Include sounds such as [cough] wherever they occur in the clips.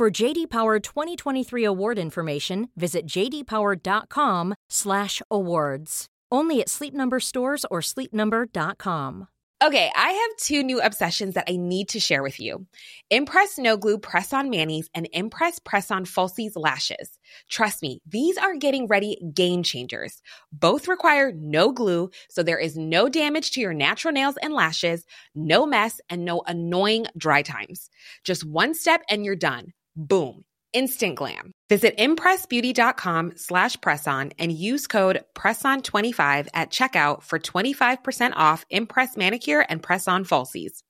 For JD Power 2023 award information, visit jdpower.com/awards. Only at Sleep Number stores or sleepnumber.com. Okay, I have two new obsessions that I need to share with you. Impress No Glue Press On Manis and Impress Press On Falsies Lashes. Trust me, these are getting ready game changers. Both require no glue, so there is no damage to your natural nails and lashes, no mess, and no annoying dry times. Just one step and you're done. Boom. Instant glam. Visit impressbeauty.com slash presson and use code PRESSON25 at checkout for 25% off Impress Manicure and Press-On Falsies.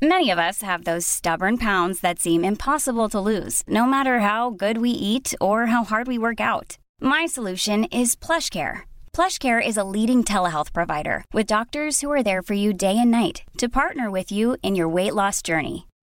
Many of us have those stubborn pounds that seem impossible to lose, no matter how good we eat or how hard we work out. My solution is Plush PlushCare. PlushCare is a leading telehealth provider with doctors who are there for you day and night to partner with you in your weight loss journey.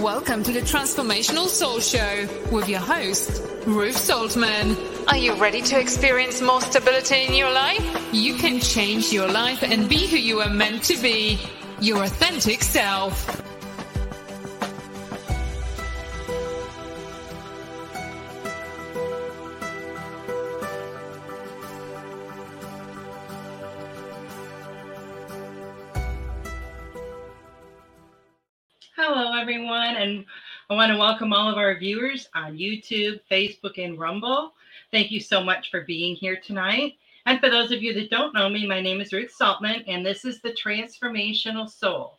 Welcome to the Transformational Soul Show with your host, Ruth Soltman. Are you ready to experience more stability in your life? You can change your life and be who you are meant to be, your authentic self. Want to welcome all of our viewers on YouTube, Facebook, and Rumble. Thank you so much for being here tonight. And for those of you that don't know me, my name is Ruth Soltman, and this is the Transformational Soul.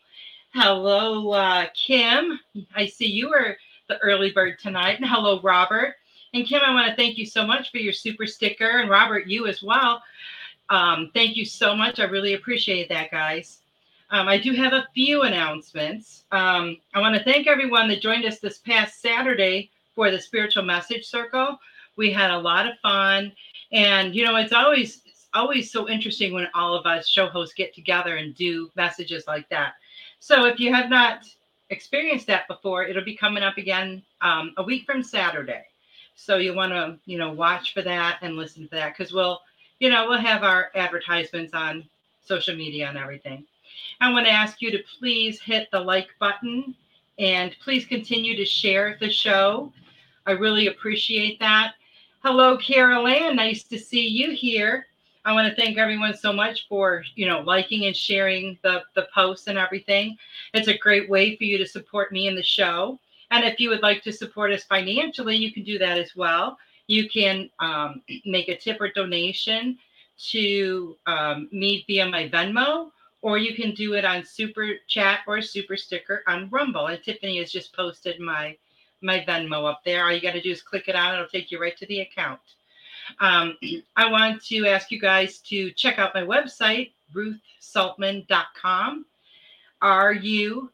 Hello, uh, Kim. I see you were the early bird tonight. And hello, Robert. And Kim, I want to thank you so much for your super sticker, and Robert, you as well. Um, thank you so much. I really appreciate that, guys. Um, I do have a few announcements. Um, I want to thank everyone that joined us this past Saturday for the Spiritual Message Circle. We had a lot of fun, and you know, it's always it's always so interesting when all of us show hosts get together and do messages like that. So, if you have not experienced that before, it'll be coming up again um, a week from Saturday. So you want to, you know, watch for that and listen for that because we'll, you know, we'll have our advertisements on social media and everything. I want to ask you to please hit the like button and please continue to share the show. I really appreciate that. Hello, Carol Ann. Nice to see you here. I want to thank everyone so much for, you know, liking and sharing the, the posts and everything. It's a great way for you to support me in the show. And if you would like to support us financially, you can do that as well. You can um, make a tip or donation to um, me via my Venmo or you can do it on super chat or super sticker on rumble. And tiffany has just posted my my venmo up there. All you got to do is click it on it'll take you right to the account. Um, [clears throat] i want to ask you guys to check out my website ruthsoltman.com r-u-t-h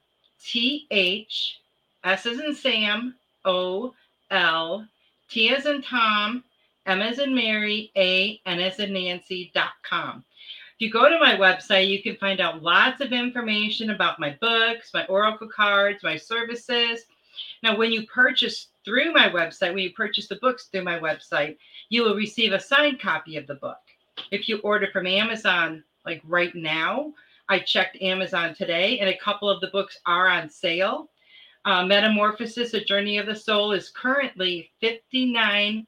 s as in sam o l t as in tom m as in mary a n as in nancy.com if you go to my website, you can find out lots of information about my books, my oracle cards, my services. Now, when you purchase through my website, when you purchase the books through my website, you will receive a signed copy of the book. If you order from Amazon, like right now, I checked Amazon today, and a couple of the books are on sale. Uh, Metamorphosis, A Journey of the Soul is currently 59%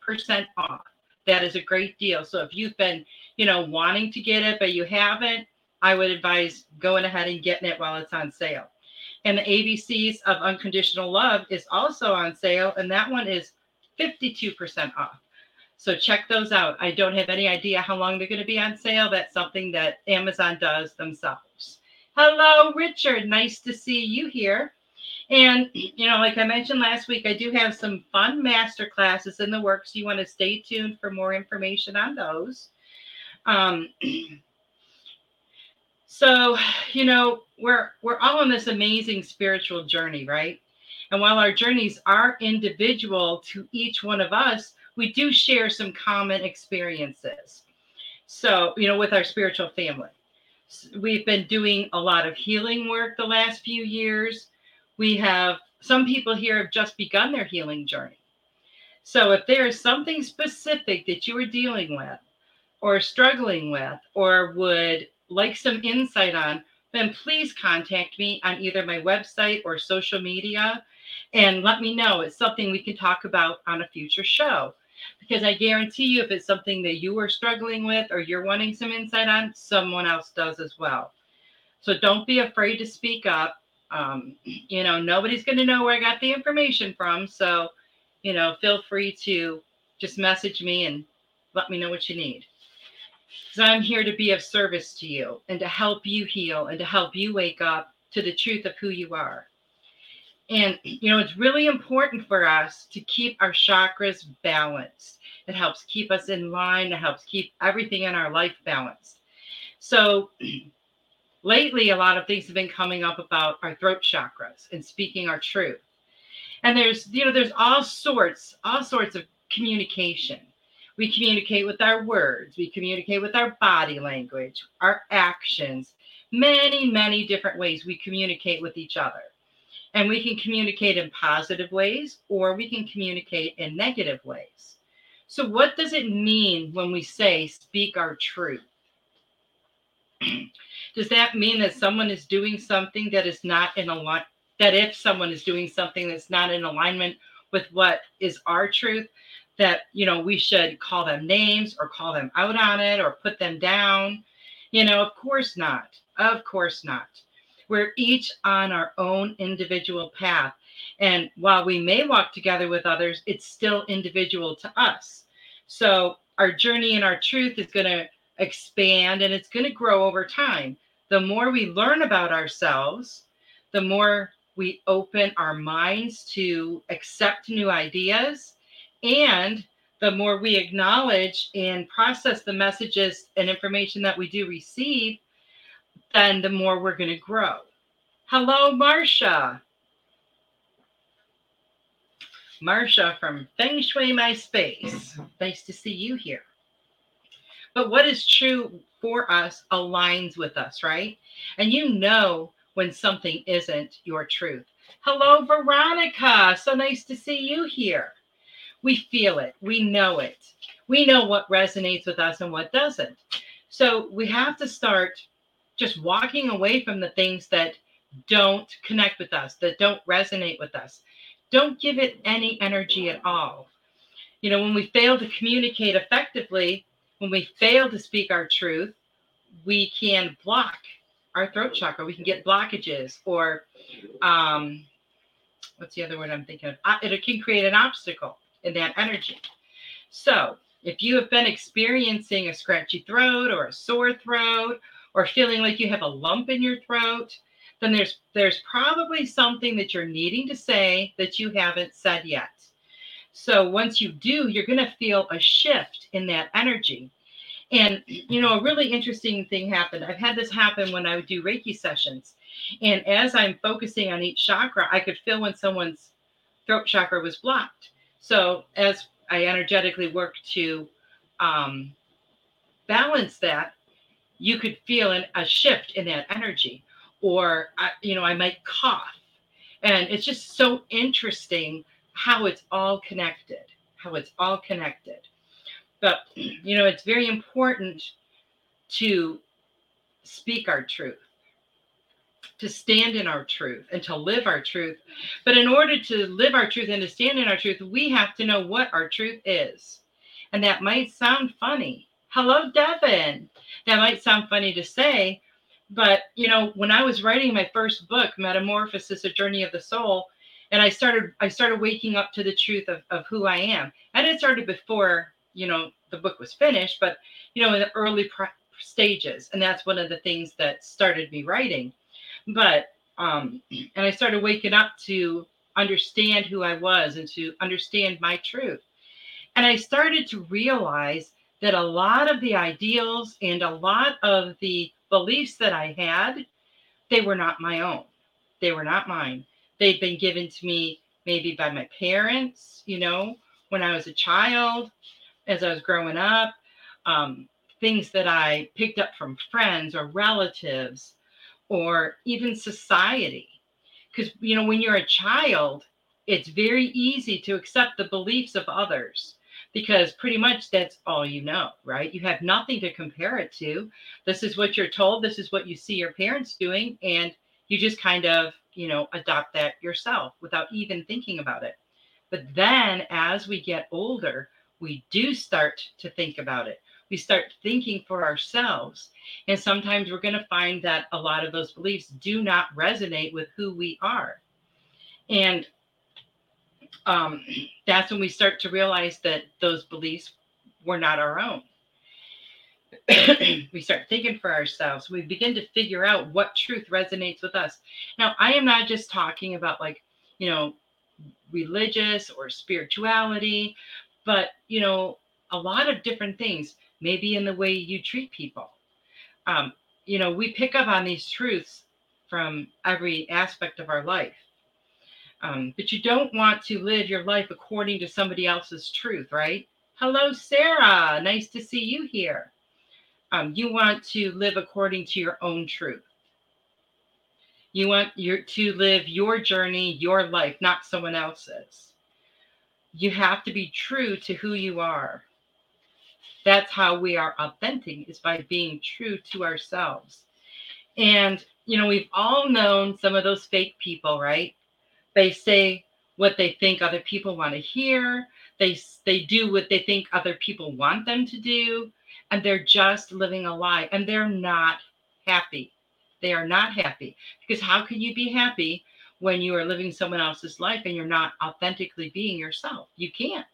off. That is a great deal. So if you've been you know, wanting to get it, but you haven't, I would advise going ahead and getting it while it's on sale. And the ABCs of Unconditional Love is also on sale, and that one is 52% off. So check those out. I don't have any idea how long they're going to be on sale. That's something that Amazon does themselves. Hello, Richard. Nice to see you here. And, you know, like I mentioned last week, I do have some fun master classes in the works. You want to stay tuned for more information on those. Um, [clears throat] so, you know, we're we're all on this amazing spiritual journey, right? And while our journeys are individual to each one of us, we do share some common experiences. So, you know, with our spiritual family, we've been doing a lot of healing work the last few years. We have some people here have just begun their healing journey. So, if there is something specific that you are dealing with, or struggling with, or would like some insight on, then please contact me on either my website or social media and let me know. It's something we can talk about on a future show. Because I guarantee you, if it's something that you are struggling with or you're wanting some insight on, someone else does as well. So don't be afraid to speak up. Um, you know, nobody's going to know where I got the information from. So, you know, feel free to just message me and let me know what you need. Because I'm here to be of service to you and to help you heal and to help you wake up to the truth of who you are. And, you know, it's really important for us to keep our chakras balanced. It helps keep us in line, it helps keep everything in our life balanced. So, lately, a lot of things have been coming up about our throat chakras and speaking our truth. And there's, you know, there's all sorts, all sorts of communication. We communicate with our words, we communicate with our body language, our actions, many, many different ways we communicate with each other. And we can communicate in positive ways or we can communicate in negative ways. So, what does it mean when we say speak our truth? Does that mean that someone is doing something that is not in alignment? That if someone is doing something that's not in alignment with what is our truth, that you know we should call them names or call them out on it or put them down? You know of course not. Of course not. We're each on our own individual path. And while we may walk together with others it's still individual to us. So our journey and our truth is going to expand and it's going to grow over time the more we learn about ourselves the more we open our minds to accept new ideas and the more we acknowledge and process the messages and information that we do receive, then the more we're going to grow. Hello, Marcia. Marcia from Feng Shui My Space. Nice to see you here. But what is true for us aligns with us, right? And you know when something isn't your truth. Hello, Veronica. So nice to see you here we feel it, we know it, we know what resonates with us and what doesn't. So we have to start just walking away from the things that don't connect with us, that don't resonate with us. Don't give it any energy at all. You know, when we fail to communicate effectively, when we fail to speak our truth, we can block our throat chakra. We can get blockages, or um, what's the other word I'm thinking of? Uh, it can create an obstacle in that energy. So, if you have been experiencing a scratchy throat or a sore throat or feeling like you have a lump in your throat, then there's there's probably something that you're needing to say that you haven't said yet. So once you do, you're going to feel a shift in that energy. And you know, a really interesting thing happened. I've had this happen when I would do Reiki sessions. And as I'm focusing on each chakra, I could feel when someone's throat chakra was blocked. So as I energetically work to um, balance that, you could feel an, a shift in that energy, or I, you know, I might cough, and it's just so interesting how it's all connected. How it's all connected. But [clears throat] you know, it's very important to speak our truth to stand in our truth and to live our truth. But in order to live our truth and to stand in our truth, we have to know what our truth is. And that might sound funny. Hello, Devin. That might sound funny to say, but you know, when I was writing my first book, Metamorphosis: A Journey of the Soul, and I started I started waking up to the truth of, of who I am. And it started before, you know, the book was finished, but you know, in the early pr- stages. And that's one of the things that started me writing. But um, [clears throat] and I started waking up to understand who I was and to understand my truth. And I started to realize that a lot of the ideals and a lot of the beliefs that I had, they were not my own. They were not mine. They'd been given to me maybe by my parents, you know, when I was a child, as I was growing up, um, things that I picked up from friends or relatives or even society. Because, you know, when you're a child, it's very easy to accept the beliefs of others because pretty much that's all you know, right? You have nothing to compare it to. This is what you're told, this is what you see your parents doing, and you just kind of, you know, adopt that yourself without even thinking about it. But then as we get older, we do start to think about it. We start thinking for ourselves. And sometimes we're going to find that a lot of those beliefs do not resonate with who we are. And um, that's when we start to realize that those beliefs were not our own. [coughs] we start thinking for ourselves. We begin to figure out what truth resonates with us. Now, I am not just talking about like, you know, religious or spirituality, but, you know, a lot of different things, maybe in the way you treat people. Um, you know, we pick up on these truths from every aspect of our life. Um, but you don't want to live your life according to somebody else's truth, right? Hello, Sarah. Nice to see you here. Um, you want to live according to your own truth. You want your, to live your journey, your life, not someone else's. You have to be true to who you are. That's how we are authentic, is by being true to ourselves. And, you know, we've all known some of those fake people, right? They say what they think other people want to hear. They they do what they think other people want them to do, and they're just living a lie, and they're not happy. They are not happy because how can you be happy when you are living someone else's life and you're not authentically being yourself? You can't.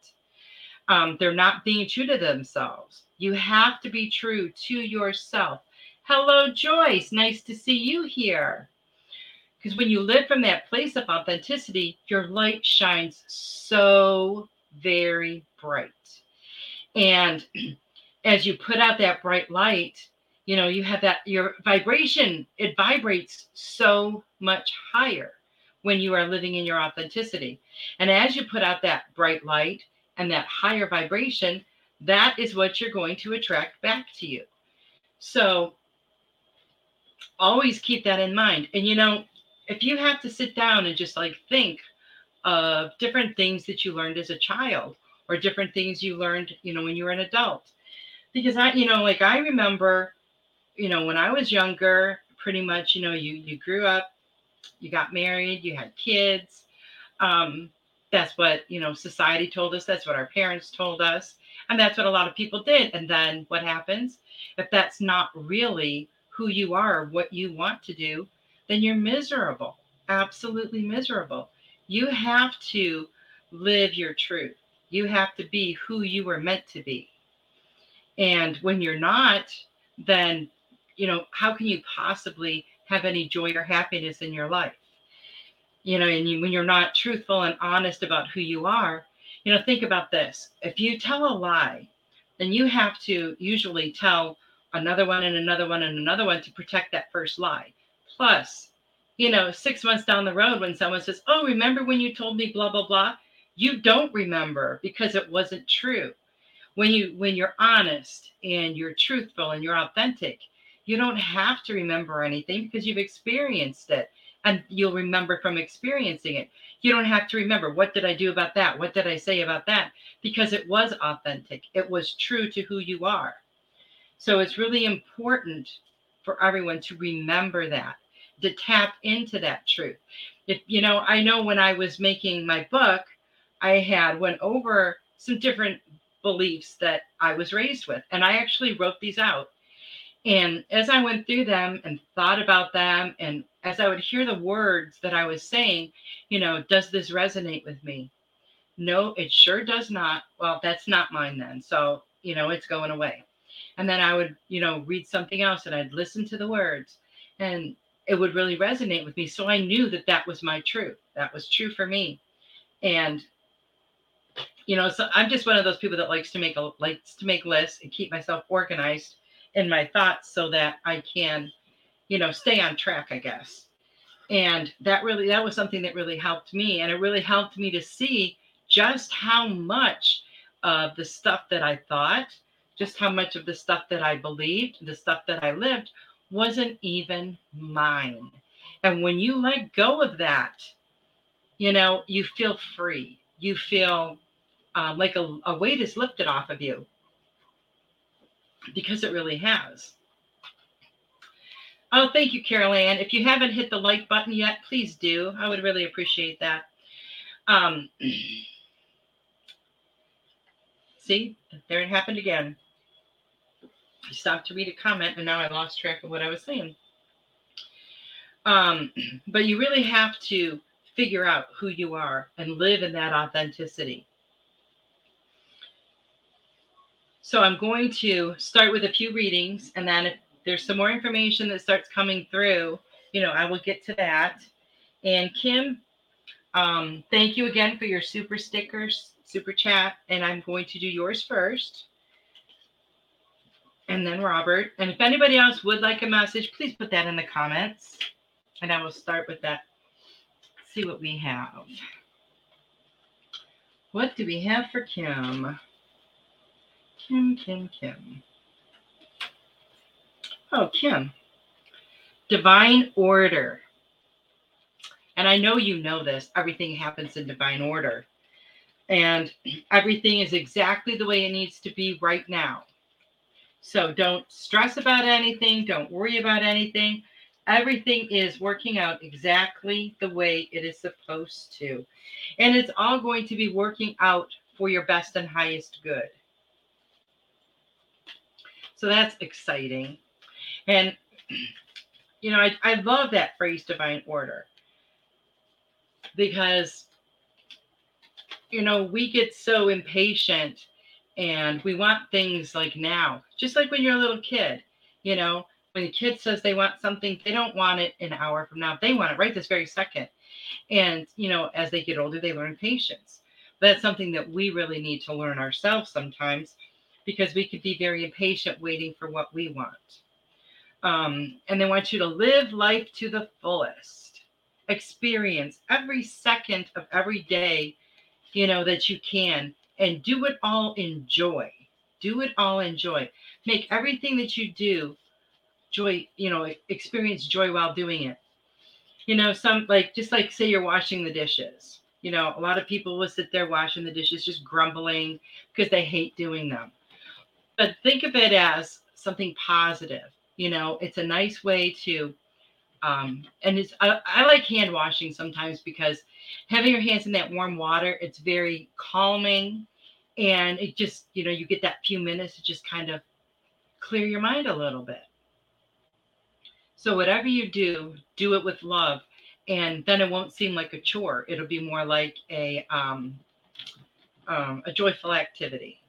Um, they're not being true to themselves. You have to be true to yourself. Hello, Joyce. Nice to see you here. Because when you live from that place of authenticity, your light shines so very bright. And [clears throat] as you put out that bright light, you know, you have that, your vibration, it vibrates so much higher when you are living in your authenticity. And as you put out that bright light and that higher vibration, that is what you're going to attract back to you. So always keep that in mind. And, you know, if you have to sit down and just like think of different things that you learned as a child or different things you learned, you know, when you were an adult. Because I, you know, like I remember, you know, when I was younger, pretty much, you know, you you grew up, you got married, you had kids. Um, that's what, you know, society told us, that's what our parents told us, and that's what a lot of people did. And then what happens? If that's not really who you are, what you want to do, then you're miserable, absolutely miserable. You have to live your truth. You have to be who you were meant to be. And when you're not, then, you know, how can you possibly have any joy or happiness in your life? You know, and you, when you're not truthful and honest about who you are, you know, think about this. If you tell a lie, then you have to usually tell another one and another one and another one to protect that first lie. Plus, you know, six months down the road, when someone says, Oh, remember when you told me blah, blah, blah? You don't remember because it wasn't true. When you when you're honest and you're truthful and you're authentic, you don't have to remember anything because you've experienced it and you'll remember from experiencing it. You don't have to remember what did I do about that? What did I say about that? Because it was authentic. It was true to who you are. So it's really important for everyone to remember that to tap into that truth. If you know, I know when I was making my book, I had went over some different beliefs that I was raised with, and I actually wrote these out. And as I went through them and thought about them, and as I would hear the words that I was saying, you know, does this resonate with me? No, it sure does not. Well, that's not mine then. So, you know, it's going away. And then I would, you know, read something else and I'd listen to the words and it would really resonate with me. So I knew that that was my truth. That was true for me. And you know, so I'm just one of those people that likes to make a likes to make lists and keep myself organized in my thoughts so that I can, you know, stay on track, I guess. And that really that was something that really helped me and it really helped me to see just how much of the stuff that I thought, just how much of the stuff that I believed, the stuff that I lived wasn't even mine. And when you let go of that, you know, you feel free. You feel um, like a, a weight is lifted off of you because it really has. Oh, thank you, Carol Ann. If you haven't hit the like button yet, please do. I would really appreciate that. Um, [clears throat] see, there it happened again. I stopped to read a comment and now I lost track of what I was saying. Um, [clears throat] but you really have to figure out who you are and live in that authenticity. So I'm going to start with a few readings, and then if there's some more information that starts coming through, you know, I will get to that. And Kim, um, thank you again for your super stickers, super chat, and I'm going to do yours first. And then Robert. And if anybody else would like a message, please put that in the comments. And I will start with that. see what we have. What do we have for Kim? Kim, Kim, Kim. Oh, Kim. Divine order. And I know you know this. Everything happens in divine order. And everything is exactly the way it needs to be right now. So don't stress about anything. Don't worry about anything. Everything is working out exactly the way it is supposed to. And it's all going to be working out for your best and highest good. So that's exciting. And, [clears throat] you know, I, I love that phrase divine order because, you know, we get so impatient and we want things like now, just like when you're a little kid, you know, when a kid says they want something, they don't want it an hour from now. They want it right this very second. And, you know, as they get older, they learn patience. That's something that we really need to learn ourselves sometimes because we could be very impatient waiting for what we want. Um, and they want you to live life to the fullest, experience every second of every day, you know, that you can, and do it all in joy. Do it all in joy. Make everything that you do joy, you know, experience joy while doing it. You know, some like just like say you're washing the dishes. You know, a lot of people will sit there washing the dishes just grumbling because they hate doing them but think of it as something positive. You know, it's a nice way to, um, and it's I, I like hand washing sometimes because having your hands in that warm water, it's very calming, and it just you know you get that few minutes to just kind of clear your mind a little bit. So whatever you do, do it with love, and then it won't seem like a chore. It'll be more like a um, um, a joyful activity.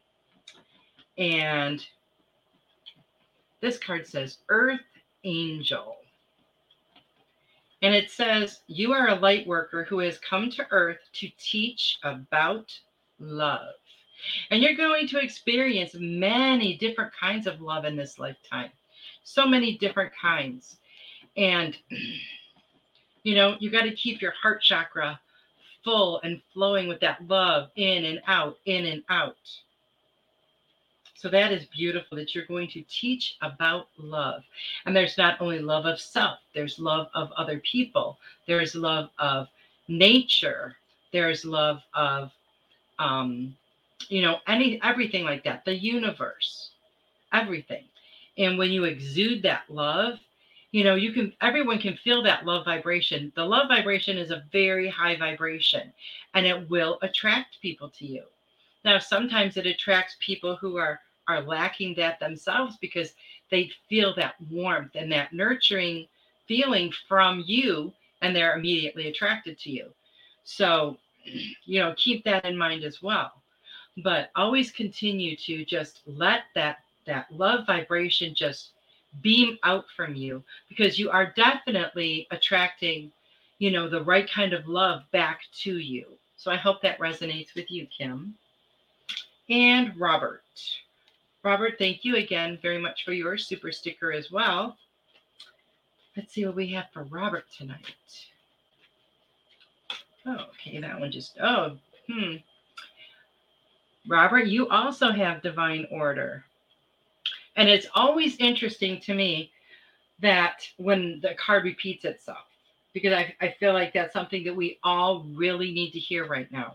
And this card says Earth Angel. And it says, You are a light worker who has come to Earth to teach about love. And you're going to experience many different kinds of love in this lifetime. So many different kinds. And, [clears throat] you know, you got to keep your heart chakra full and flowing with that love in and out, in and out. So that is beautiful that you're going to teach about love. And there's not only love of self, there's love of other people, there's love of nature, there's love of um, you know, any everything like that, the universe, everything. And when you exude that love, you know, you can everyone can feel that love vibration. The love vibration is a very high vibration and it will attract people to you. Now, sometimes it attracts people who are are lacking that themselves because they feel that warmth and that nurturing feeling from you and they're immediately attracted to you. So, [clears throat] you know, keep that in mind as well. But always continue to just let that that love vibration just beam out from you because you are definitely attracting, you know, the right kind of love back to you. So I hope that resonates with you, Kim. And Robert. Robert, thank you again very much for your super sticker as well. Let's see what we have for Robert tonight. Oh, okay, that one just, oh, hmm. Robert, you also have divine order. And it's always interesting to me that when the card repeats itself, because I, I feel like that's something that we all really need to hear right now.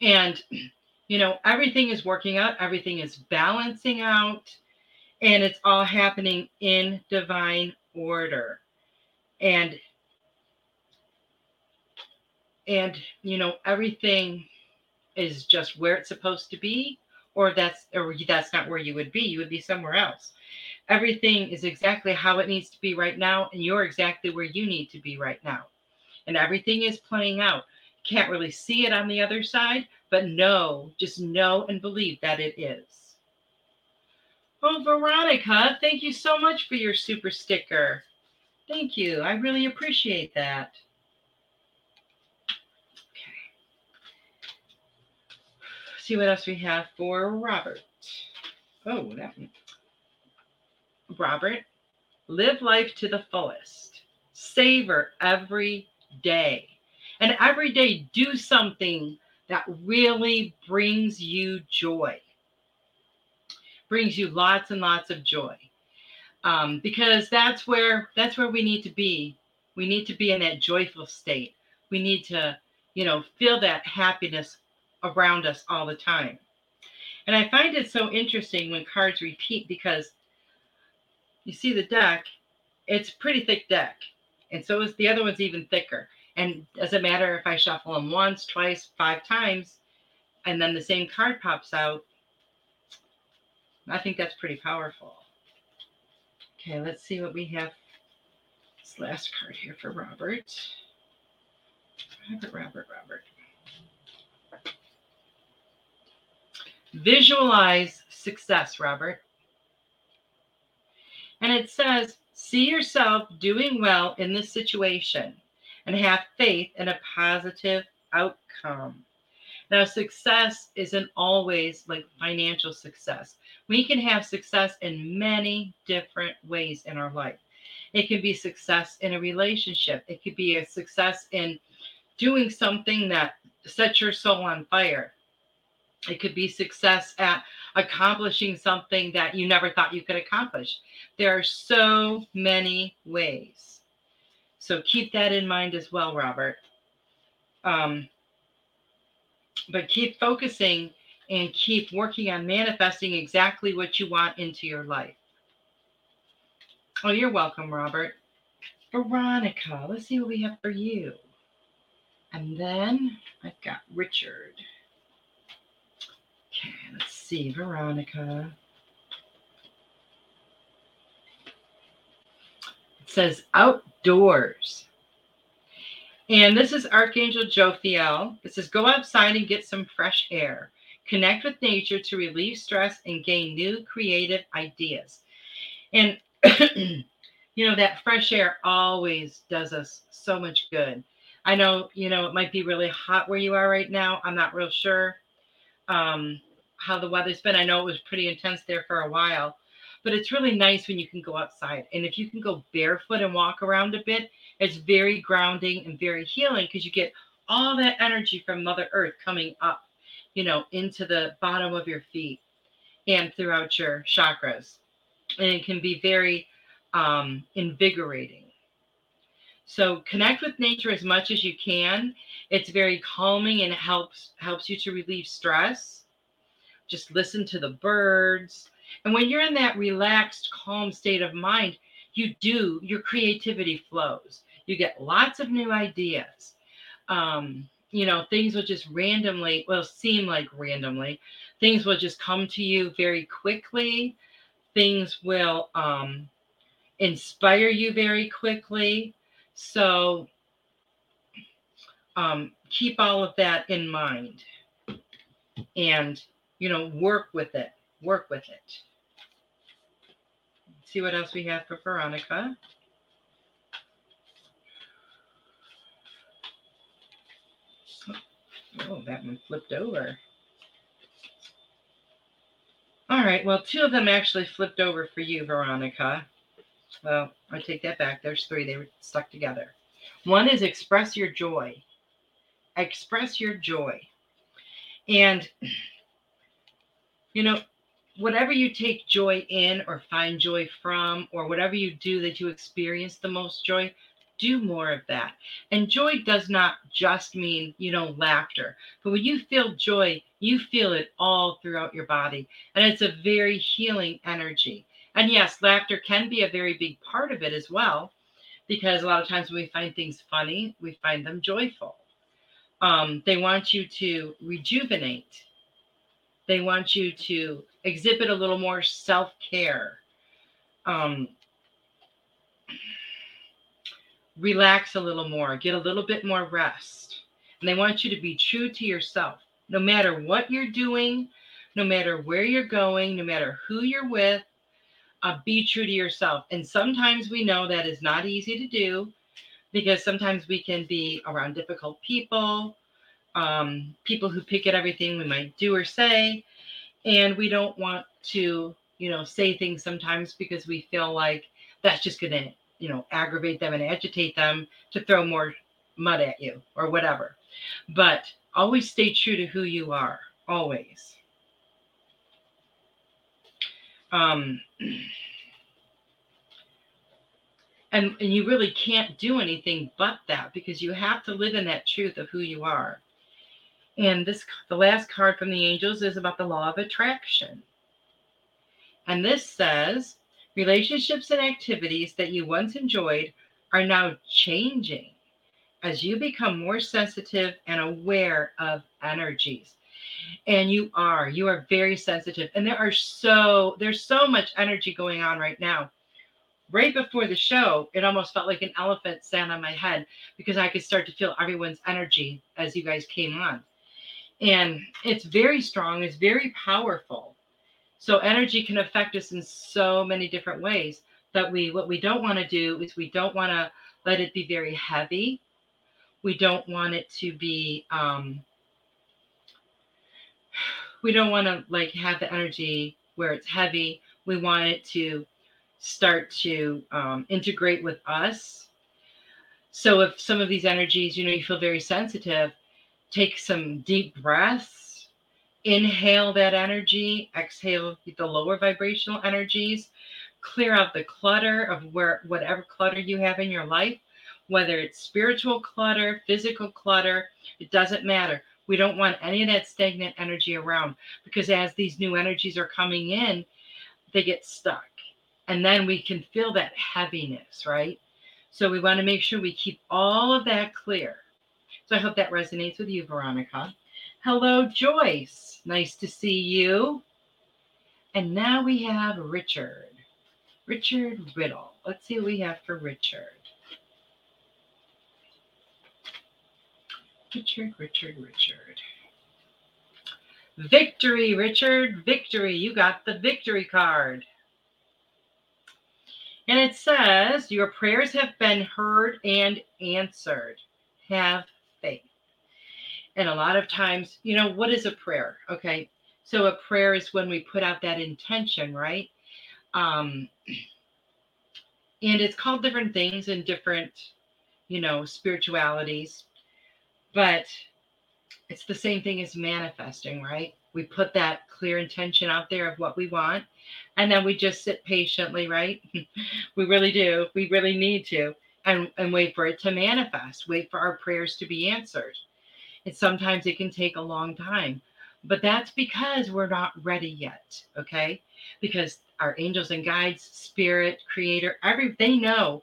And, you know, everything is working out, everything is balancing out, and it's all happening in divine order. And, and, you know, everything is just where it's supposed to be or that's or that's not where you would be you would be somewhere else. Everything is exactly how it needs to be right now and you're exactly where you need to be right now. And everything is playing out can't really see it on the other side but know just know and believe that it is oh veronica thank you so much for your super sticker thank you i really appreciate that Okay. see what else we have for Robert. Oh, that one. Robert, live life to the fullest. Savor every day. And every day, do something that really brings you joy, brings you lots and lots of joy. Um, because that's where that's where we need to be. We need to be in that joyful state. We need to, you know, feel that happiness around us all the time. And I find it so interesting when cards repeat because you see the deck, it's pretty thick deck. And so is the other one's even thicker. And doesn't matter if I shuffle them once, twice, five times, and then the same card pops out. I think that's pretty powerful. Okay, let's see what we have. This last card here for Robert. Robert, Robert, Robert. Visualize success, Robert. And it says, see yourself doing well in this situation and have faith in a positive outcome. Now, success isn't always like financial success. We can have success in many different ways in our life. It can be success in a relationship, it could be a success in doing something that sets your soul on fire. It could be success at accomplishing something that you never thought you could accomplish. There are so many ways. So keep that in mind as well, Robert. Um, but keep focusing and keep working on manifesting exactly what you want into your life. Oh, you're welcome, Robert. Veronica, let's see what we have for you. And then I've got Richard. Okay, let's see, Veronica. Says outdoors. And this is Archangel Jophiel. It says go outside and get some fresh air. Connect with nature to relieve stress and gain new creative ideas. And [clears throat] you know, that fresh air always does us so much good. I know, you know, it might be really hot where you are right now. I'm not real sure um, how the weather's been. I know it was pretty intense there for a while, but it's really nice when you can go outside. And if you can go barefoot and walk around a bit, it's very grounding and very healing because you get all that energy from Mother Earth coming up, you know, into the bottom of your feet and throughout your chakras. And it can be very um, invigorating. So connect with nature as much as you can. It's very calming and helps helps you to relieve stress just listen to the birds. And when you're in that relaxed, calm state of mind, you do, your creativity flows. You get lots of new ideas. Um, you know, things will just randomly, well, seem like randomly, things will just come to you very quickly. Things will um, inspire you very quickly. So um, keep all of that in mind and, you know, work with it. Work with it. See what else we have for Veronica. Oh, that one flipped over. All right, well, two of them actually flipped over for you, Veronica. Well, I take that back. There's three, they were stuck together. One is express your joy. Express your joy. And, [clears throat] you know, whatever you take joy in or find joy from, or whatever you do that you experience the most joy, do more of that. And joy does not just mean, you know, laughter, but when you feel joy, you feel it all throughout your body. And it's a very healing energy. And yes, laughter can be a very big part of it as well, because a lot of times when we find things funny, we find them joyful. Um, they want you to rejuvenate, they want you to exhibit a little more self care. Um, relax a little more, get a little bit more rest. And they want you to be true to yourself. No matter what you're doing, no matter where you're going, no matter who you're with, uh, be true to yourself. And sometimes we know that is not easy to do because sometimes we can be around difficult people, um, people who pick at everything we might do or say. And we don't want to, you know, say things sometimes because we feel like that's just going to you know, aggravate them and agitate them to throw more mud at you or whatever. But always stay true to who you are, always. Um, and, and you really can't do anything but that because you have to live in that truth of who you are. And this, the last card from the angels is about the law of attraction. And this says, Relationships and activities that you once enjoyed are now changing as you become more sensitive and aware of energies. And you are, you are very sensitive. And there are so, there's so much energy going on right now. Right before the show, it almost felt like an elephant sat on my head because I could start to feel everyone's energy as you guys came on. And it's very strong, it's very powerful. So energy can affect us in so many different ways that we what we don't want to do is we don't want to let it be very heavy. We don't want it to be um we don't want to like have the energy where it's heavy. We want it to start to um, integrate with us. So if some of these energies, you know, you feel very sensitive, take some deep breaths Inhale that energy, exhale the lower vibrational energies, clear out the clutter of where whatever clutter you have in your life, whether it's spiritual clutter, physical clutter, it doesn't matter. We don't want any of that stagnant energy around because as these new energies are coming in, they get stuck. And then we can feel that heaviness, right? So we want to make sure we keep all of that clear. So I hope that resonates with you, Veronica. Hello, Joyce. Nice to see you. And now we have Richard. Richard Riddle. Let's see what we have for Richard. Richard, Richard, Richard. Victory, Richard. Victory. You got the victory card. And it says, Your prayers have been heard and answered. Have. And a lot of times, you know, what is a prayer? Okay. So a prayer is when we put out that intention, right? Um, and it's called different things in different, you know, spiritualities. But it's the same thing as manifesting, right? We put that clear intention out there of what we want, and then we just sit patiently, right? [laughs] we really do. We really need to, and, and wait for it to manifest, wait for our prayers to be answered. Sometimes it can take a long time. But that's because we're not ready yet. Okay. Because our angels and guides, spirit, creator, every they know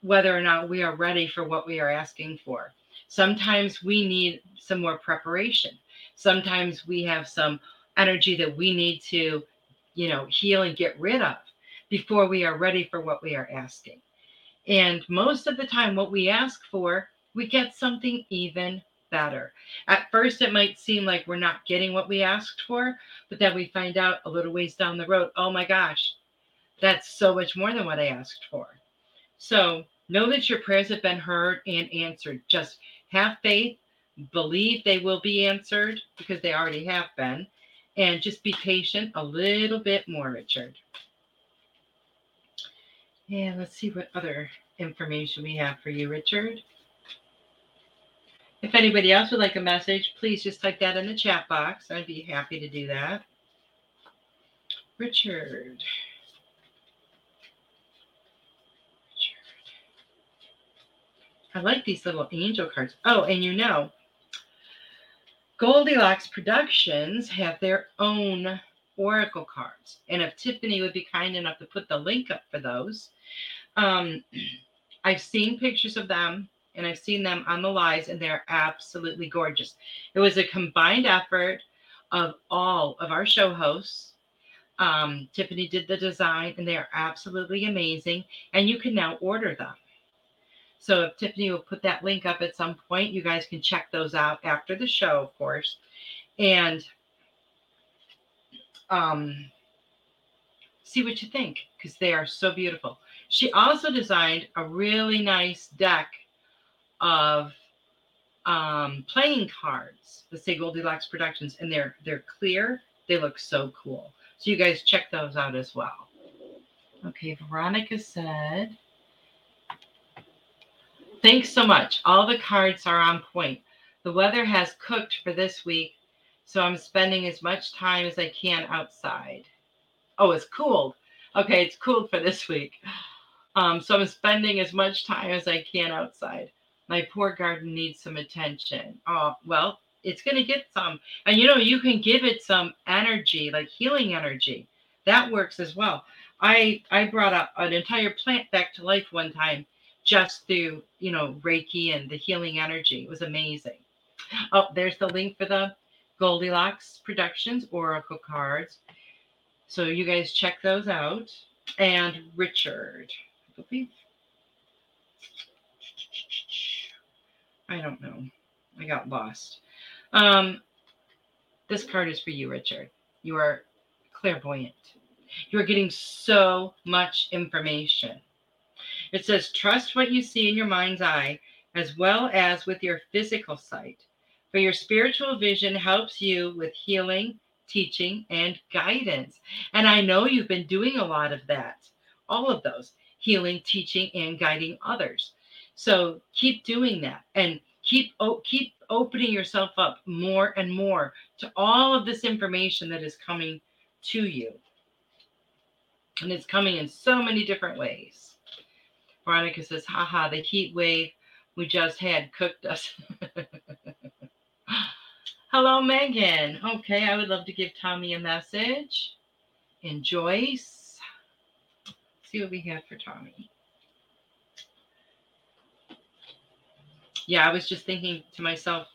whether or not we are ready for what we are asking for. Sometimes we need some more preparation. Sometimes we have some energy that we need to, you know, heal and get rid of before we are ready for what we are asking. And most of the time, what we ask for, we get something even better. At first, it might seem like we're not getting what we asked for, but then we find out a little ways down the road, oh my gosh, that's so much more than what I asked for. So know that your prayers have been heard and answered. Just have faith, believe they will be answered because they already have been, and just be patient a little bit more, Richard. And let's see what other information we have for you, Richard. If anybody else would like a message, please just type that in the chat box. I'd be happy to do that. Richard. I like these little angel cards. Oh, and you know, Goldilocks Productions have their own oracle cards. And if Tiffany would be kind enough to put the link up for those, um, [clears throat] I've seen pictures of them and I've seen them on the lives, and they're absolutely gorgeous. It was a combined effort of all of our show hosts. Um, Tiffany did the design, and they are absolutely amazing. And you can now order them. So if Tiffany will put that link up at some point, you guys can check those out after the show, of course. And um, see what you think because they are so beautiful. She also designed a really nice deck of um, playing cards that say Goldilocks Productions, and they're they're clear. They look so cool. So you guys check those out as well. Okay, Veronica said Thanks so much. All the cards are on point. The weather has cooked for this week, so I'm spending as much time as I can outside. Oh, it's cooled. Okay, it's cooled for this week. Um, so I'm spending as much time as I can outside. My poor garden needs some attention. Oh, well, it's going to get some. And you know, you can give it some energy, like healing energy. That works as well. I I brought up an entire plant back to life one time just through, you know, Reiki and the healing energy. It was amazing. Oh, there's the link for the Goldilocks Productions Oracle cards. So you guys check those out. And Richard, I believe. I don't know. I got lost. Um, this card is for you, Richard. You are clairvoyant. You are getting so much information. It says, trust what you see in your mind's eye as well as with your physical sight. For your spiritual vision helps you with healing, teaching, and guidance. And I know you've been doing a lot of that, all of those healing, teaching, and guiding others. So keep doing that and keep keep opening yourself up more and more to all of this information that is coming to you. And it's coming in so many different ways. Veronica says, haha, the heat wave we just had cooked us. [laughs] Hello, Megan. Okay, I would love to give Tommy a message. And Joyce. Let's see what we have for Tommy. Yeah, I was just thinking to myself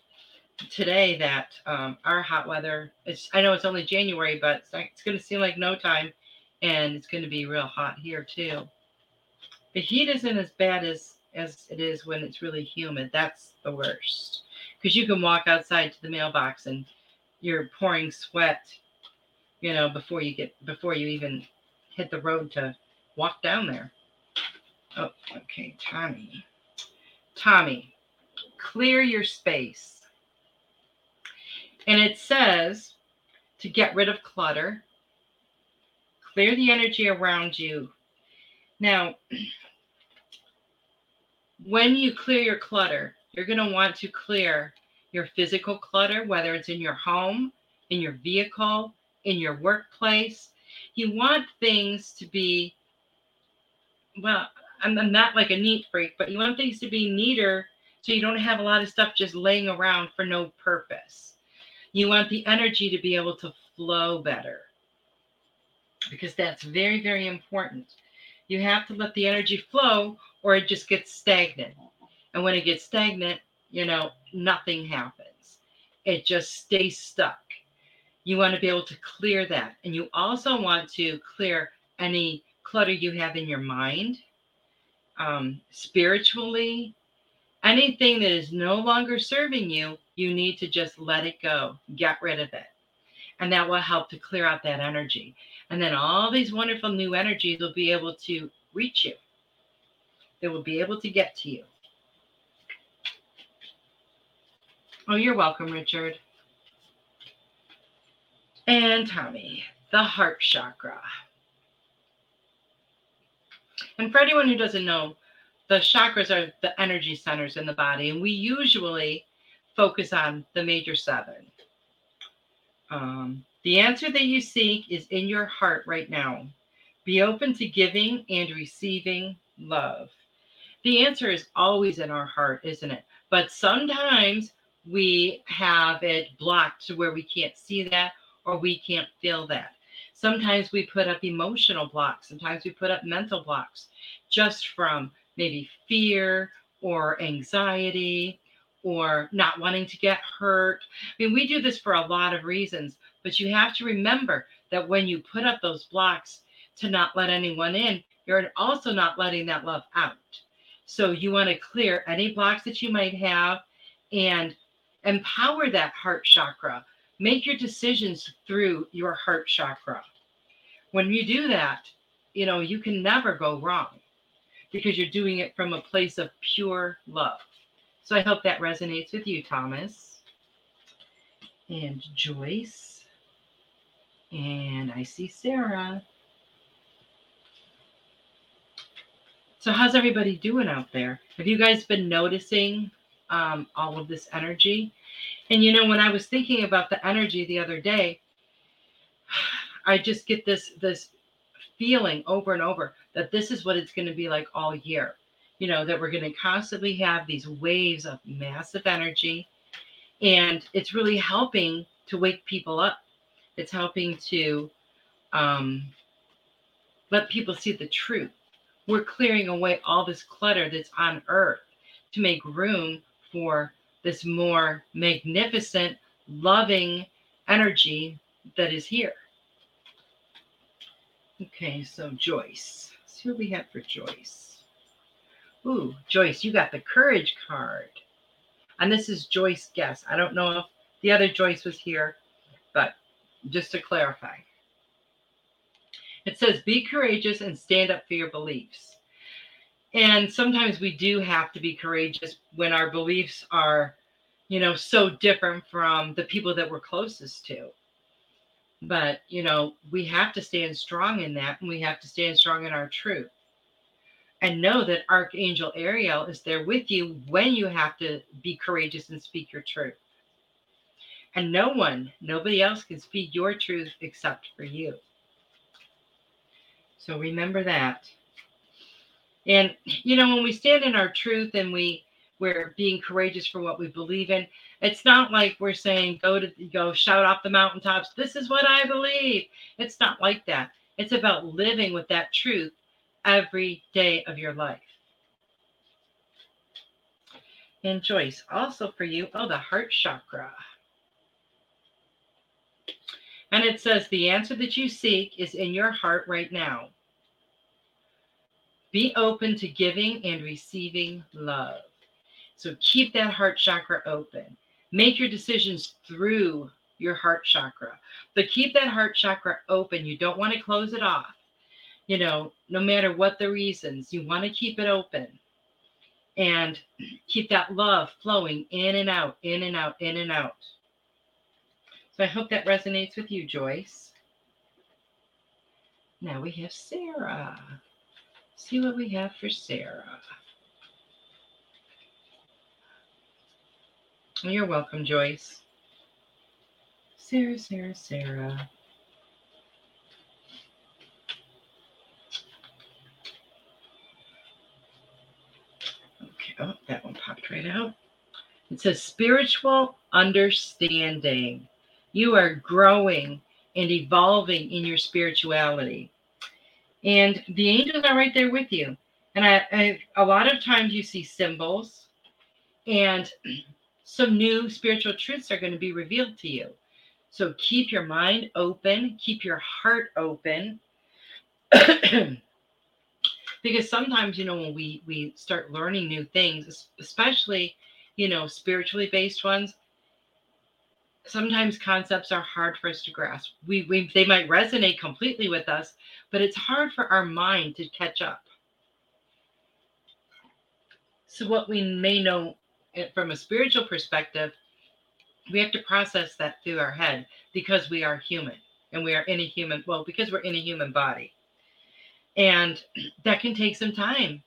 today that um, our hot weather, it's, I know it's only January, but it's, it's going to seem like no time. And it's going to be real hot here, too. The heat isn't as bad as as it is when it's really humid. That's the worst because you can walk outside to the mailbox and you're pouring sweat, you know, before you get before you even hit the road to walk down there. Oh, okay, Tommy. Tommy, clear your space. And it says to get rid of clutter, clear the energy around you. Now, [clears throat] when you clear your clutter, you're going to want to clear your physical clutter, whether it's in your home, in your vehicle, in your workplace. You want things to be, well, I'm not like a neat freak, but you want things to be neater so you don't have a lot of stuff just laying around for no purpose. You want the energy to be able to flow better because that's very, very important. You have to let the energy flow or it just gets stagnant. And when it gets stagnant, you know, nothing happens. It just stays stuck. You want to be able to clear that. And you also want to clear any clutter you have in your mind, um, spiritually, anything that is no longer serving you, you need to just let it go, get rid of it. And that will help to clear out that energy. And then all these wonderful new energies will be able to reach you, they will be able to get to you. Oh, you're welcome, Richard. And Tommy, the heart chakra. And for anyone who doesn't know, the chakras are the energy centers in the body, and we usually focus on the major seven. Um, the answer that you seek is in your heart right now. Be open to giving and receiving love. The answer is always in our heart, isn't it? But sometimes we have it blocked to where we can't see that or we can't feel that. Sometimes we put up emotional blocks, sometimes we put up mental blocks just from maybe fear or anxiety or not wanting to get hurt. I mean, we do this for a lot of reasons, but you have to remember that when you put up those blocks to not let anyone in, you're also not letting that love out. So you want to clear any blocks that you might have and empower that heart chakra. Make your decisions through your heart chakra. When you do that, you know, you can never go wrong because you're doing it from a place of pure love. So I hope that resonates with you, Thomas and Joyce. And I see Sarah. So, how's everybody doing out there? Have you guys been noticing um, all of this energy? And you know, when I was thinking about the energy the other day, [sighs] I just get this this feeling over and over that this is what it's going to be like all year. You know, that we're going to constantly have these waves of massive energy. And it's really helping to wake people up. It's helping to um, let people see the truth. We're clearing away all this clutter that's on earth to make room for this more magnificent, loving energy that is here. Okay, so Joyce. Let's see what we have for Joyce. Ooh, Joyce, you got the courage card. And this is Joyce Guess. I don't know if the other Joyce was here, but just to clarify. It says, be courageous and stand up for your beliefs. And sometimes we do have to be courageous when our beliefs are, you know, so different from the people that we're closest to. But, you know, we have to stand strong in that and we have to stand strong in our truth. And know that Archangel Ariel is there with you when you have to be courageous and speak your truth. And no one, nobody else can speak your truth except for you. So remember that. And you know, when we stand in our truth and we we're being courageous for what we believe in, it's not like we're saying go to go shout off the mountaintops, this is what I believe. It's not like that. It's about living with that truth every day of your life. And Joyce, also for you, oh, the heart chakra. And it says the answer that you seek is in your heart right now. Be open to giving and receiving love. So keep that heart chakra open. Make your decisions through your heart chakra, but keep that heart chakra open. You don't want to close it off. You know, no matter what the reasons, you want to keep it open and keep that love flowing in and out, in and out, in and out. So I hope that resonates with you, Joyce. Now we have Sarah. See what we have for Sarah. You're welcome, Joyce. Sarah, Sarah, Sarah. Okay, oh, that one popped right out. It says spiritual understanding. You are growing and evolving in your spirituality. And the angels are right there with you. And I, I, a lot of times you see symbols And [clears throat] some new spiritual truths are going to be revealed to you. So keep your mind open, keep your heart open. [clears throat] because sometimes, you know, when we we start learning new things, especially, you know, spiritually based ones, sometimes concepts are hard for us to grasp. We, we they might resonate completely with us, but it's hard for our mind to catch up. So what we may know from a spiritual perspective, we have to process that through our head because we are human and we are in a human well because we're in a human body. And [clears throat] that can take some time.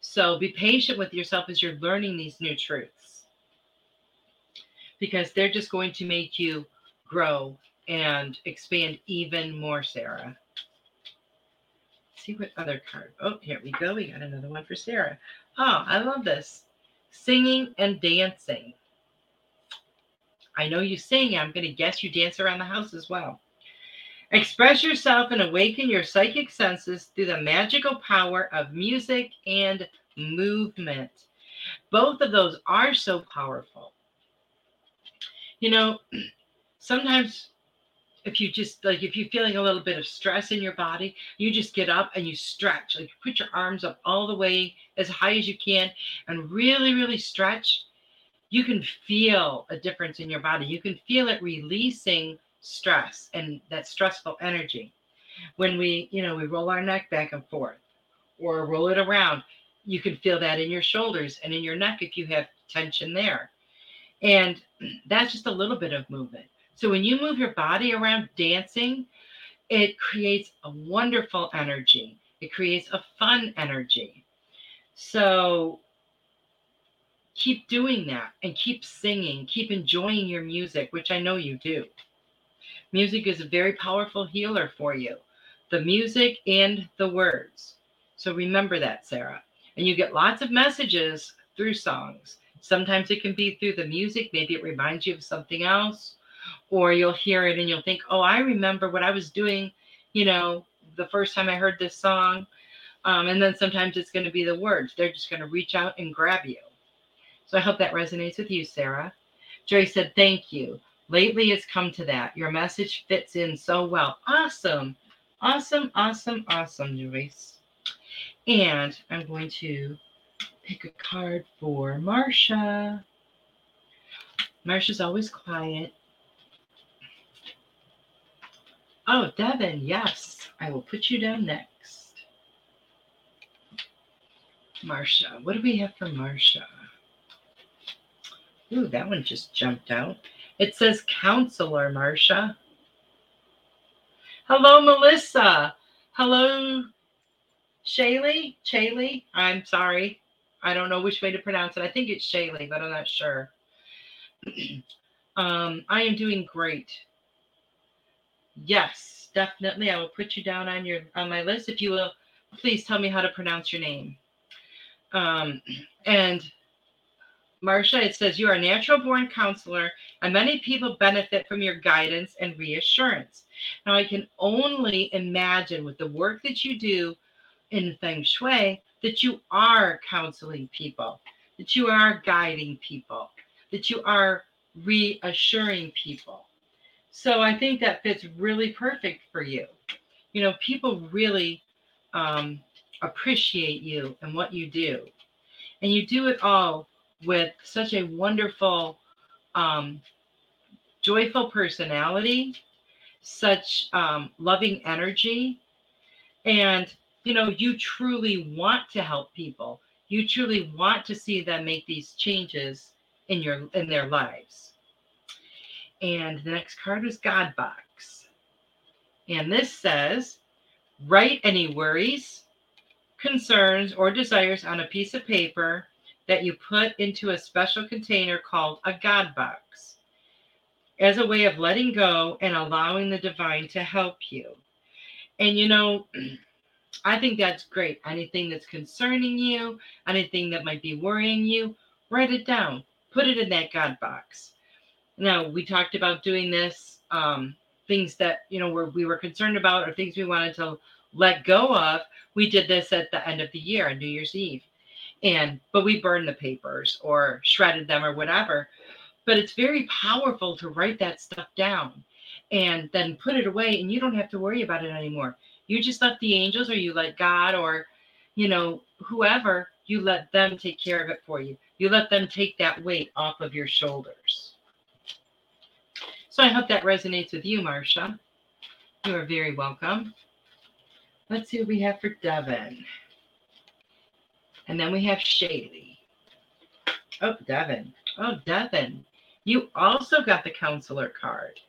So be patient with yourself as you're learning these new truths because they're just going to make you grow and expand even more, Sarah. Let's see what other card. Oh, here we go. We got another one for Sarah. Oh, I love this. Singing and dancing. I know you sing. I'm going to guess you dance around the house as well. Express yourself and awaken your psychic senses through the magical power of music and movement. Both of those are so powerful you know, [clears throat] sometimes if you just like if you're feeling a little bit of stress in your body, you just get up and you stretch. Like put your arms up all the way as high as you can and really, really stretch. You can feel a difference in your body. You can feel it releasing stress and that stressful energy. When we, you know, we roll our neck back and forth or roll it around, you can feel that in your shoulders and in your neck if you have tension there. And [clears throat] that's just a little bit of movement. So when you move your body around dancing, it creates a wonderful energy. It creates a fun energy. So keep doing that and keep singing, keep enjoying your music, which I know you do. Music is a very powerful healer for you, the music and the words. So remember that, Sarah. And you get lots of messages through songs. Sometimes it can be through the music. Maybe it reminds you of something else, or you'll hear it and you'll think, oh, I remember what I was doing, you know, the first time I heard this song. Um, and then sometimes it's going to be the words. They're just going to reach out and grab you. So I hope that resonates with you, Sarah. Joy said, thank you. Lately, it's come to that. Your message fits in so well. Awesome. Awesome, awesome, awesome, Joyce. And I'm going to pick a card for Marsha. Marsha's always quiet. Oh, Devin, yes. I will put you down next. Marsha. What do we have for Marsha? Ooh, that one just jumped out. It says counselor, Marsha. Hello, Melissa. Hello, Shaylee. Shaylee. I'm sorry. I don't know which way to pronounce it. I think it's Shaylee, but I'm not sure. [clears throat] um, I am doing great. Yes, definitely. I will put you down on your on my list. If you will, please tell me how to pronounce your name. Um, and Marcia, it says you are a natural born counselor, and many people benefit from your guidance and reassurance. Now, I can only imagine with the work that you do in Feng Shui that you are counseling people, that you are guiding people, that you are reassuring people. So I think that fits really perfect for you. You know, people really um, appreciate you and what you do. And you do it all with such a wonderful, um, joyful personality, such um, loving energy. And you know, you truly want to help people. You truly want to see them make these changes in your in their lives. And the next card was God box. And this says, write any worries, concerns, or desires on a piece of paper that you put into a special container called a God box as a way of letting go and allowing the divine to help you. And you know, [clears throat] I think that's great. Anything that's concerning you, anything that might be worrying you, write it down. Put it in that God box. Now, we talked about doing this, um, things that, you know, where we were concerned about or things we wanted to let go of. We did this at the end of the year, on New Year's Eve. And but we burned the papers or shredded them or whatever. But it's very powerful to write that stuff down and then put it away and you don't have to worry about it anymore. You just let the angels or you let God or you know whoever you let them take care of it for you. You let them take that weight off of your shoulders. So I hope that resonates with you, Marcia. You are very welcome. Let's see what we have for Devin. And then we have Shaylee. Oh, Devin. Oh, Devin. You also got the counselor card.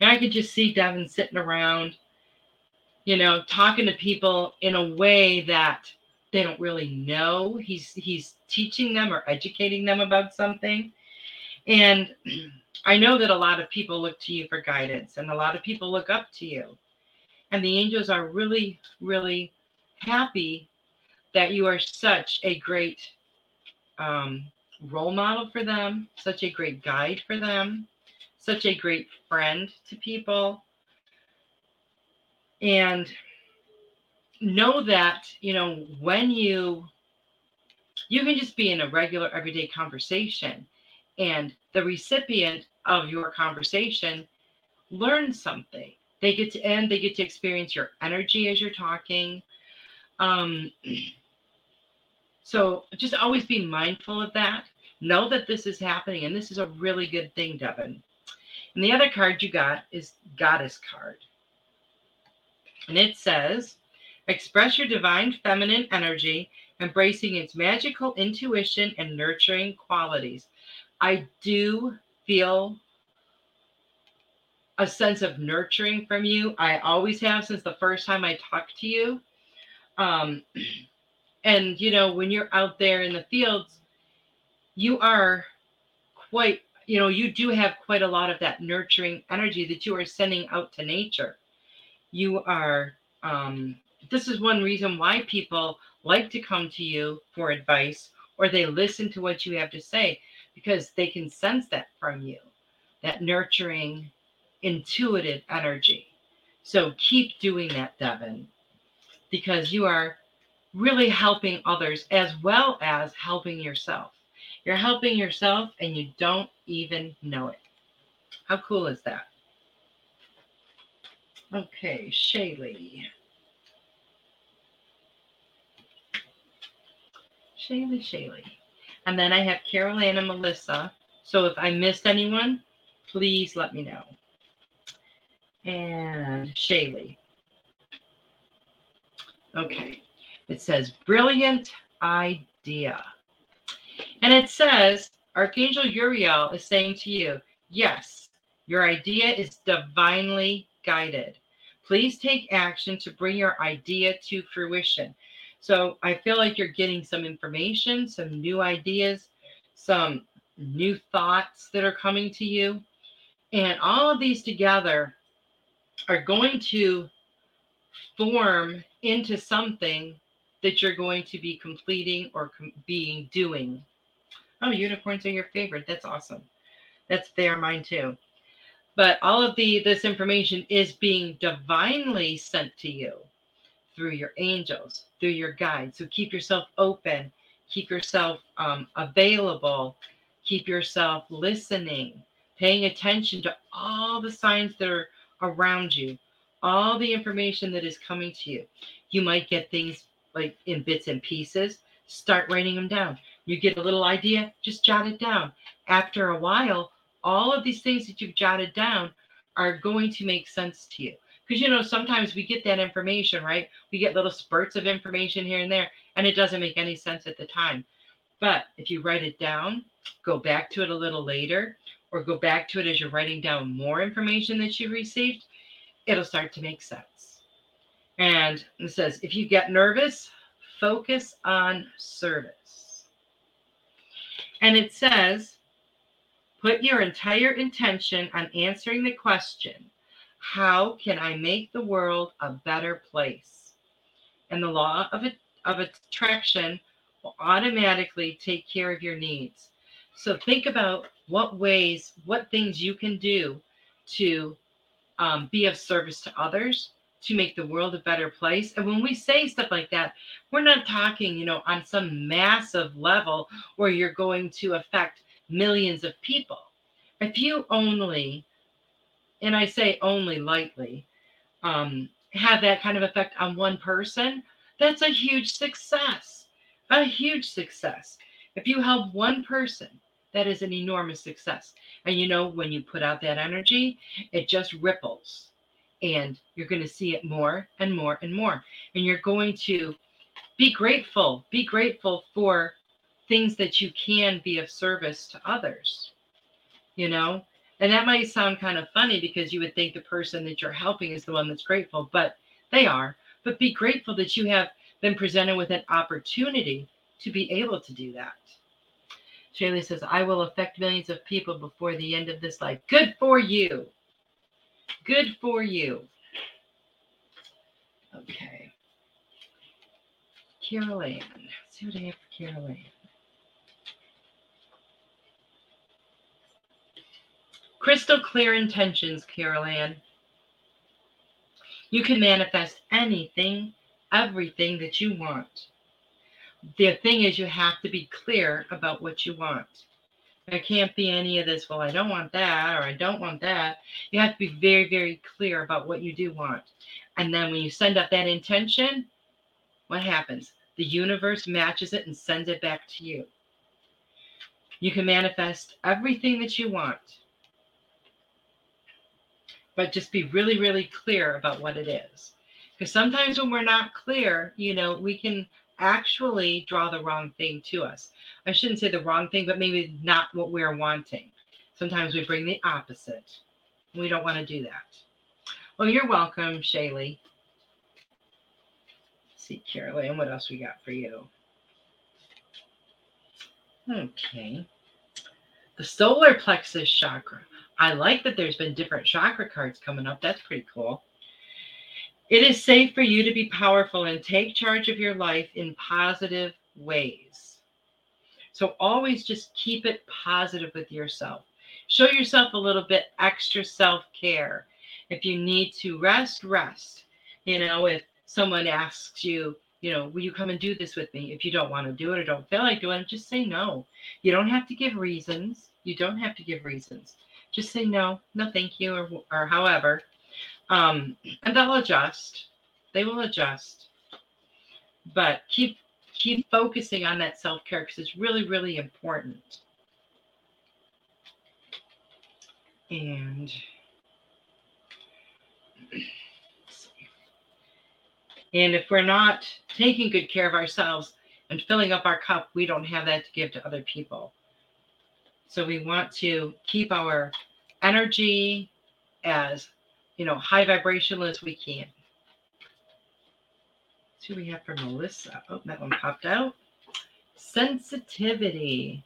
And I could just see Devin sitting around, you know, talking to people in a way that they don't really know. He's he's teaching them or educating them about something. And I know that a lot of people look to you for guidance and a lot of people look up to you. And the angels are really, really happy that you are such a great um, role model for them, such a great guide for them, such a great friend to people. And know that, you know, when you you can just be in a regular everyday conversation and the recipient of your conversation learns something. They get to end, they get to experience your energy as you're talking. Um, [clears throat] so just always be mindful of that. Know that this is happening, and this is a really good thing, Devin. And the other card you got is Goddess card. And it says, express your divine feminine energy, embracing its magical intuition and nurturing qualities. I do feel a sense of nurturing from you. I always have since the first time I talked to you. Um, [clears throat] and you know, when you're out there in the fields, you are quite, you know, you do have quite a lot of that nurturing energy that you are sending out to nature. You are, um, this is one reason why people like to come to you for advice or they listen to what you have to say because they can sense that from you, that nurturing, intuitive energy. So keep doing that, Devin, because you are really helping others as well as helping yourself. You're helping yourself and you don't even know it. How cool is that? Okay, Shaylee. Shaylee, Shaylee. And then I have Carol Ann and Melissa. So if I missed anyone, please let me know. And Shaylee. Okay. It says brilliant idea. And it says Archangel Uriel is saying to you, yes, your idea is divinely guided. Please take action to bring your idea to fruition. So I feel like you're getting some information, some new ideas, some new thoughts that are coming to you. And all of these together are going to form into something that you're going to be completing or com- being doing. Oh, unicorns are your favorite. That's awesome. That's they are mine too. But all of the this information is being divinely sent to you through your angels, through your guides. So keep yourself open, keep yourself um, available, keep yourself listening, paying attention to all the signs that are around you, all the information that is coming to you. You might get things like in bits and pieces. Start writing them down. You get a little idea, just jot it down. After a while, all of these things that you've jotted down are going to make sense to you because you know sometimes we get that information right? We get little spurts of information here and there and it doesn't make any sense at the time. But if you write it down go back to it a little later or go back to it as you're writing down more information that you received it'll start to make sense. And it says if you get nervous focus on service. And it says put your entire intention on answering the question how can I make the world a better place? And the law of, it, of attraction will automatically take care of your needs. So think about what ways, what things you can do to um, be of service to others, to make the world a better place. And when we say stuff like that, we're not talking, you know, on some massive level where you're going to affect millions of people. If you only, and I say only lightly, um, have that kind of effect on one person, that's a huge success. A huge success. If you help one person, that is an enormous success. And you know, when you put out that energy, it just ripples and you're going to see it more and more and more. And you're going to be grateful, be grateful for things that you can be of service to others, you know? And that might sound kind of funny because you would think the person that you're helping is the one that's grateful, but they are. But be grateful that you have been presented with an opportunity to be able to do that. Shaylee says, I will affect millions of people before the end of this life. Good for you. Good for you. Okay. Carol Ann. Let's see what I have for Carol Ann. Crystal clear intentions, Carol. You can manifest anything, everything that you want. The thing is, you have to be clear about what you want. There can't be any of this, well, I don't want that, or I don't want that. You have to be very, very clear about what you do want. And then when you send up that intention, what happens? The universe matches it and sends it back to you. You can manifest everything that you want, but just be really, really clear about what it is. Because sometimes when we're not clear, you know, we can actually draw the wrong thing to us. I shouldn't say the wrong thing, but maybe not what we're wanting. Sometimes we bring the opposite. We don't want to do that. Well, you're welcome, Shaylee. see, Carol Ann, what else we got for you? Okay. The solar plexus chakra. I like that there's been different chakra cards coming up. That's pretty cool. It is safe for you to be powerful and take charge of your life in positive ways. So always just keep it positive with yourself. Show yourself a little bit extra self care. If you need to rest, rest. You know, if someone asks you, you know, will you come and do this with me? If you don't want to do it or don't feel like doing it, just say no. You don't have to give reasons. You don't have to give reasons. Just say no, no, thank you, or, or however. Um, and they'll adjust. They will adjust. But keep keep focusing on that self-care because it's really, really important. And and if we're not taking good care of ourselves and filling up our cup, we don't have that to give to other people. So we want to keep our energy as you know, high vibrational as we can. What we have for Melissa. Oh, that one popped out. Sensitivity.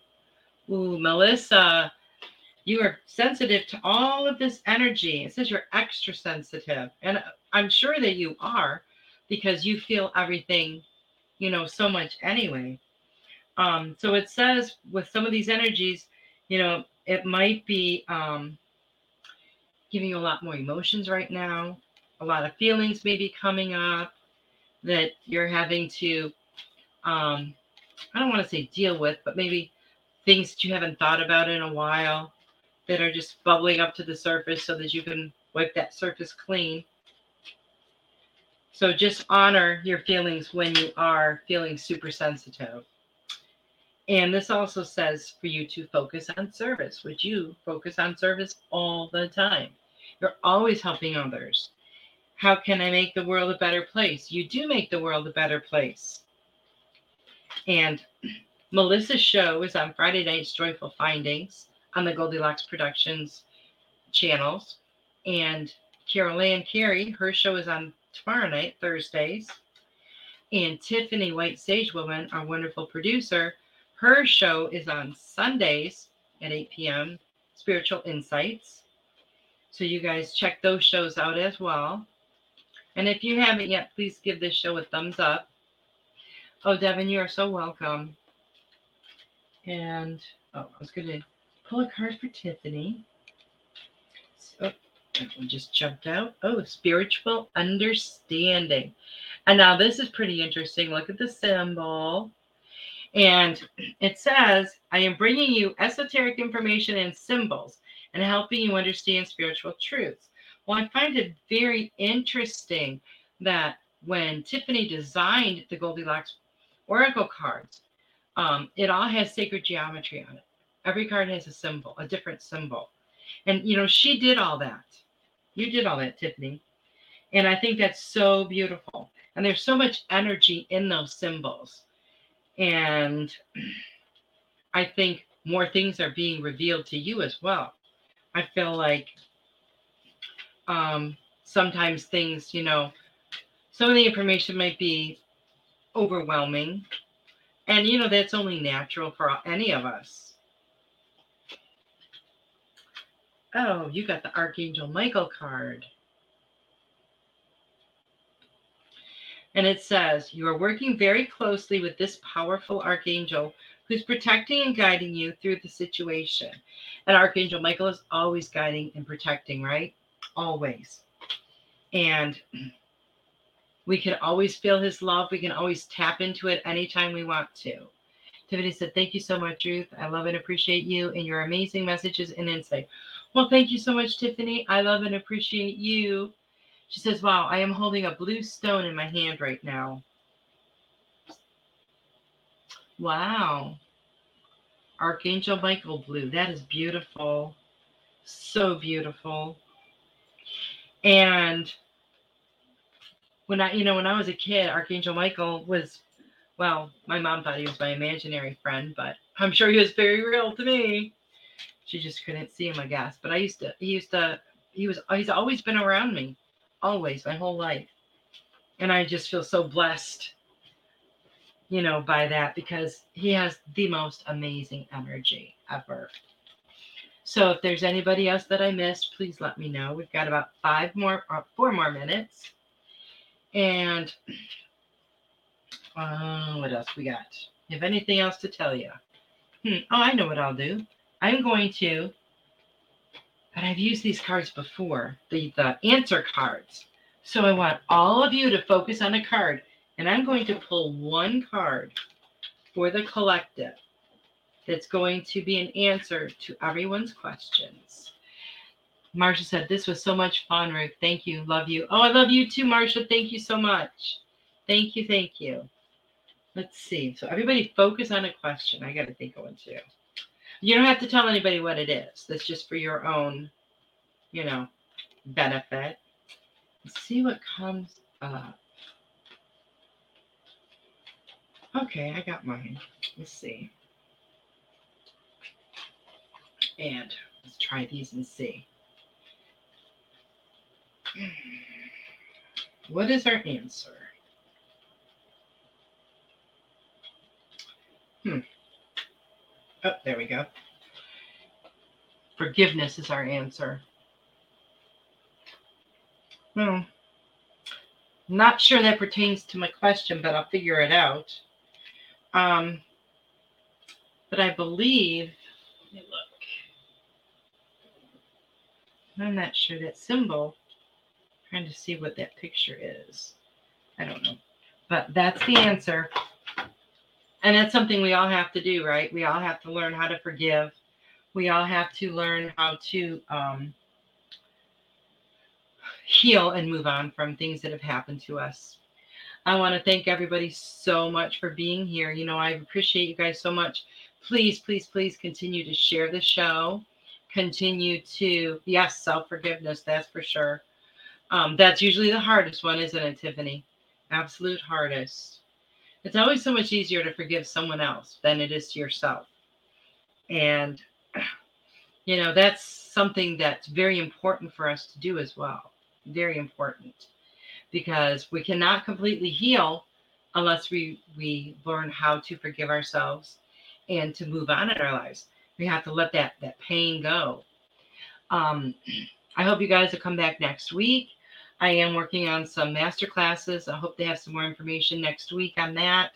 Ooh, Melissa, you are sensitive to all of this energy. It says you're extra sensitive. And I'm sure that you are because you feel everything, you know, so much anyway. Um, so it says with some of these energies, you know, it might be um, giving you a lot more emotions right now. A lot of feelings may be coming up that you're having to, um, I don't want to say deal with, but maybe things that you haven't thought about in a while that are just bubbling up to the surface so that you can wipe that surface clean. So just honor your feelings when you are feeling super sensitive. And this also says for you to focus on service, which you focus on service all the time. You're always helping others. How can I make the world a better place? You do make the world a better place. And [clears throat] Melissa's show is on Friday nights, Joyful Findings, on the Goldilocks Productions channels. And Carol Ann Carey, her show is on tomorrow night, Thursdays. And Tiffany White Sage Woman, our wonderful producer, her show is on Sundays at 8 p.m. Spiritual Insights. So you guys check those shows out as well. And if you haven't yet, please give this show a thumbs up. Oh, Devin, you are so welcome. And oh, I was going to pull a card for Tiffany. Oh, so, one just jumped out. Oh, spiritual understanding. And now this is pretty interesting. Look at the symbol. And it says, I am bringing you esoteric information and symbols and helping you understand spiritual truths. Well, I find it very interesting that when Tiffany designed the Goldilocks Oracle cards, um, it all has sacred geometry on it. Every card has a symbol, a different symbol. And, you know, she did all that. You did all that, Tiffany. And I think that's so beautiful. And there's so much energy in those symbols. And I think more things are being revealed to you as well. I feel like um, sometimes things, you know, some of the information might be overwhelming. And, you know, that's only natural for any of us. Oh, you got the Archangel Michael card. And it says, You are working very closely with this powerful archangel who's protecting and guiding you through the situation. And Archangel Michael is always guiding and protecting, right? Always. And [clears throat] we can always feel his love. We can always tap into it anytime we want to. Tiffany said, Thank you so much, Ruth. I love and appreciate you and your amazing messages and insight. Well, thank you so much, Tiffany. I love and appreciate you. She says, Wow, I am holding a blue stone in my hand right now. Wow. Archangel Michael blue. That is beautiful. So beautiful. And when I, you know, when I was a kid, Archangel Michael was, well, my mom thought he was my imaginary friend, but I'm sure he was very real to me. She just couldn't see him, I guess. But I used to, he used to, he was, he's always been around me, always, my whole life. And I just feel so blessed, you know, by that because he has the most amazing energy ever. So if there's anybody else that I missed, please let me know. We've got about five more, or uh, four more minutes. And [clears throat] uh, what else we got? If anything else to tell you? Hmm. Oh, I know what I'll do. I'm going to, but I've used these cards before, the, the answer cards. So I want all of you to focus on a card, and I'm going to pull one card for the collective that's going to be an answer to everyone's questions. Marsha said, This was so much fun, Ruth. Thank you. Love you. Oh, I love you too, Marsha. Thank you so much. Thank you. Thank you. Let's see. So, everybody focus on a question. I got to think of one too. You don't have to tell anybody what it is. That's just for your own, you know, benefit. Let's see what comes up. Okay, I got mine. Let's see. And let's try these and see. What is our answer? Hmm. Oh, there we go. Forgiveness is our answer. Hmm. Not sure that pertains to my question, but I'll figure it out. Um, but I believe, let me look. I'm not sure that symbol trying to see what that picture is. I don't know. But that's the answer. And that's something we all have to do, right? We all have to learn how to forgive. We all have to learn how to um, heal and move on from things that have happened to us. I want to thank everybody so much for being here. You know, I appreciate you guys so much. Please, please, please continue to share the show. Continue to, yes, self forgiveness, that's for sure. Um, that's usually the hardest one, isn't it, Tiffany? Absolute hardest. It's always so much easier to forgive someone else than it is to yourself. And, [clears throat] you know, that's something that's very important for us to do as well. Very important because we cannot completely heal unless we, we learn how to forgive ourselves and to move on in our lives. We have to let that, that pain go. Um, [clears throat] I hope you guys will come back next week. I am working on some master classes. I hope they have some more information next week on that.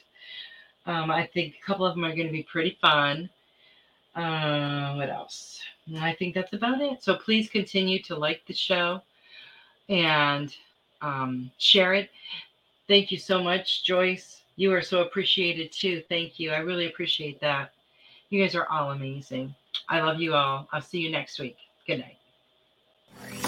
Um, I think a couple of them are going to be pretty fun. Uh, what else? I think that's about it. So please continue to like the show and um, share it. Thank you so much, Joyce. You are so appreciated too. Thank you. I really appreciate that. You guys are all amazing. I love you all. I'll see you next week. Good night.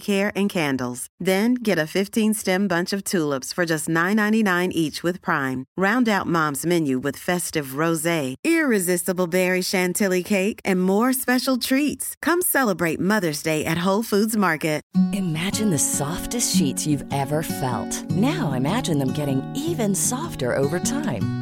care and candles. Then get a 15-stem bunch of tulips for just $9.99 each with Prime. Round out Mom's menu with festive rosé, irresistible berry chantilly cake, and more special treats. Come celebrate Mother's Day at Whole Foods Market. Imagine the softest sheets you've ever felt. Now imagine them getting even softer over time.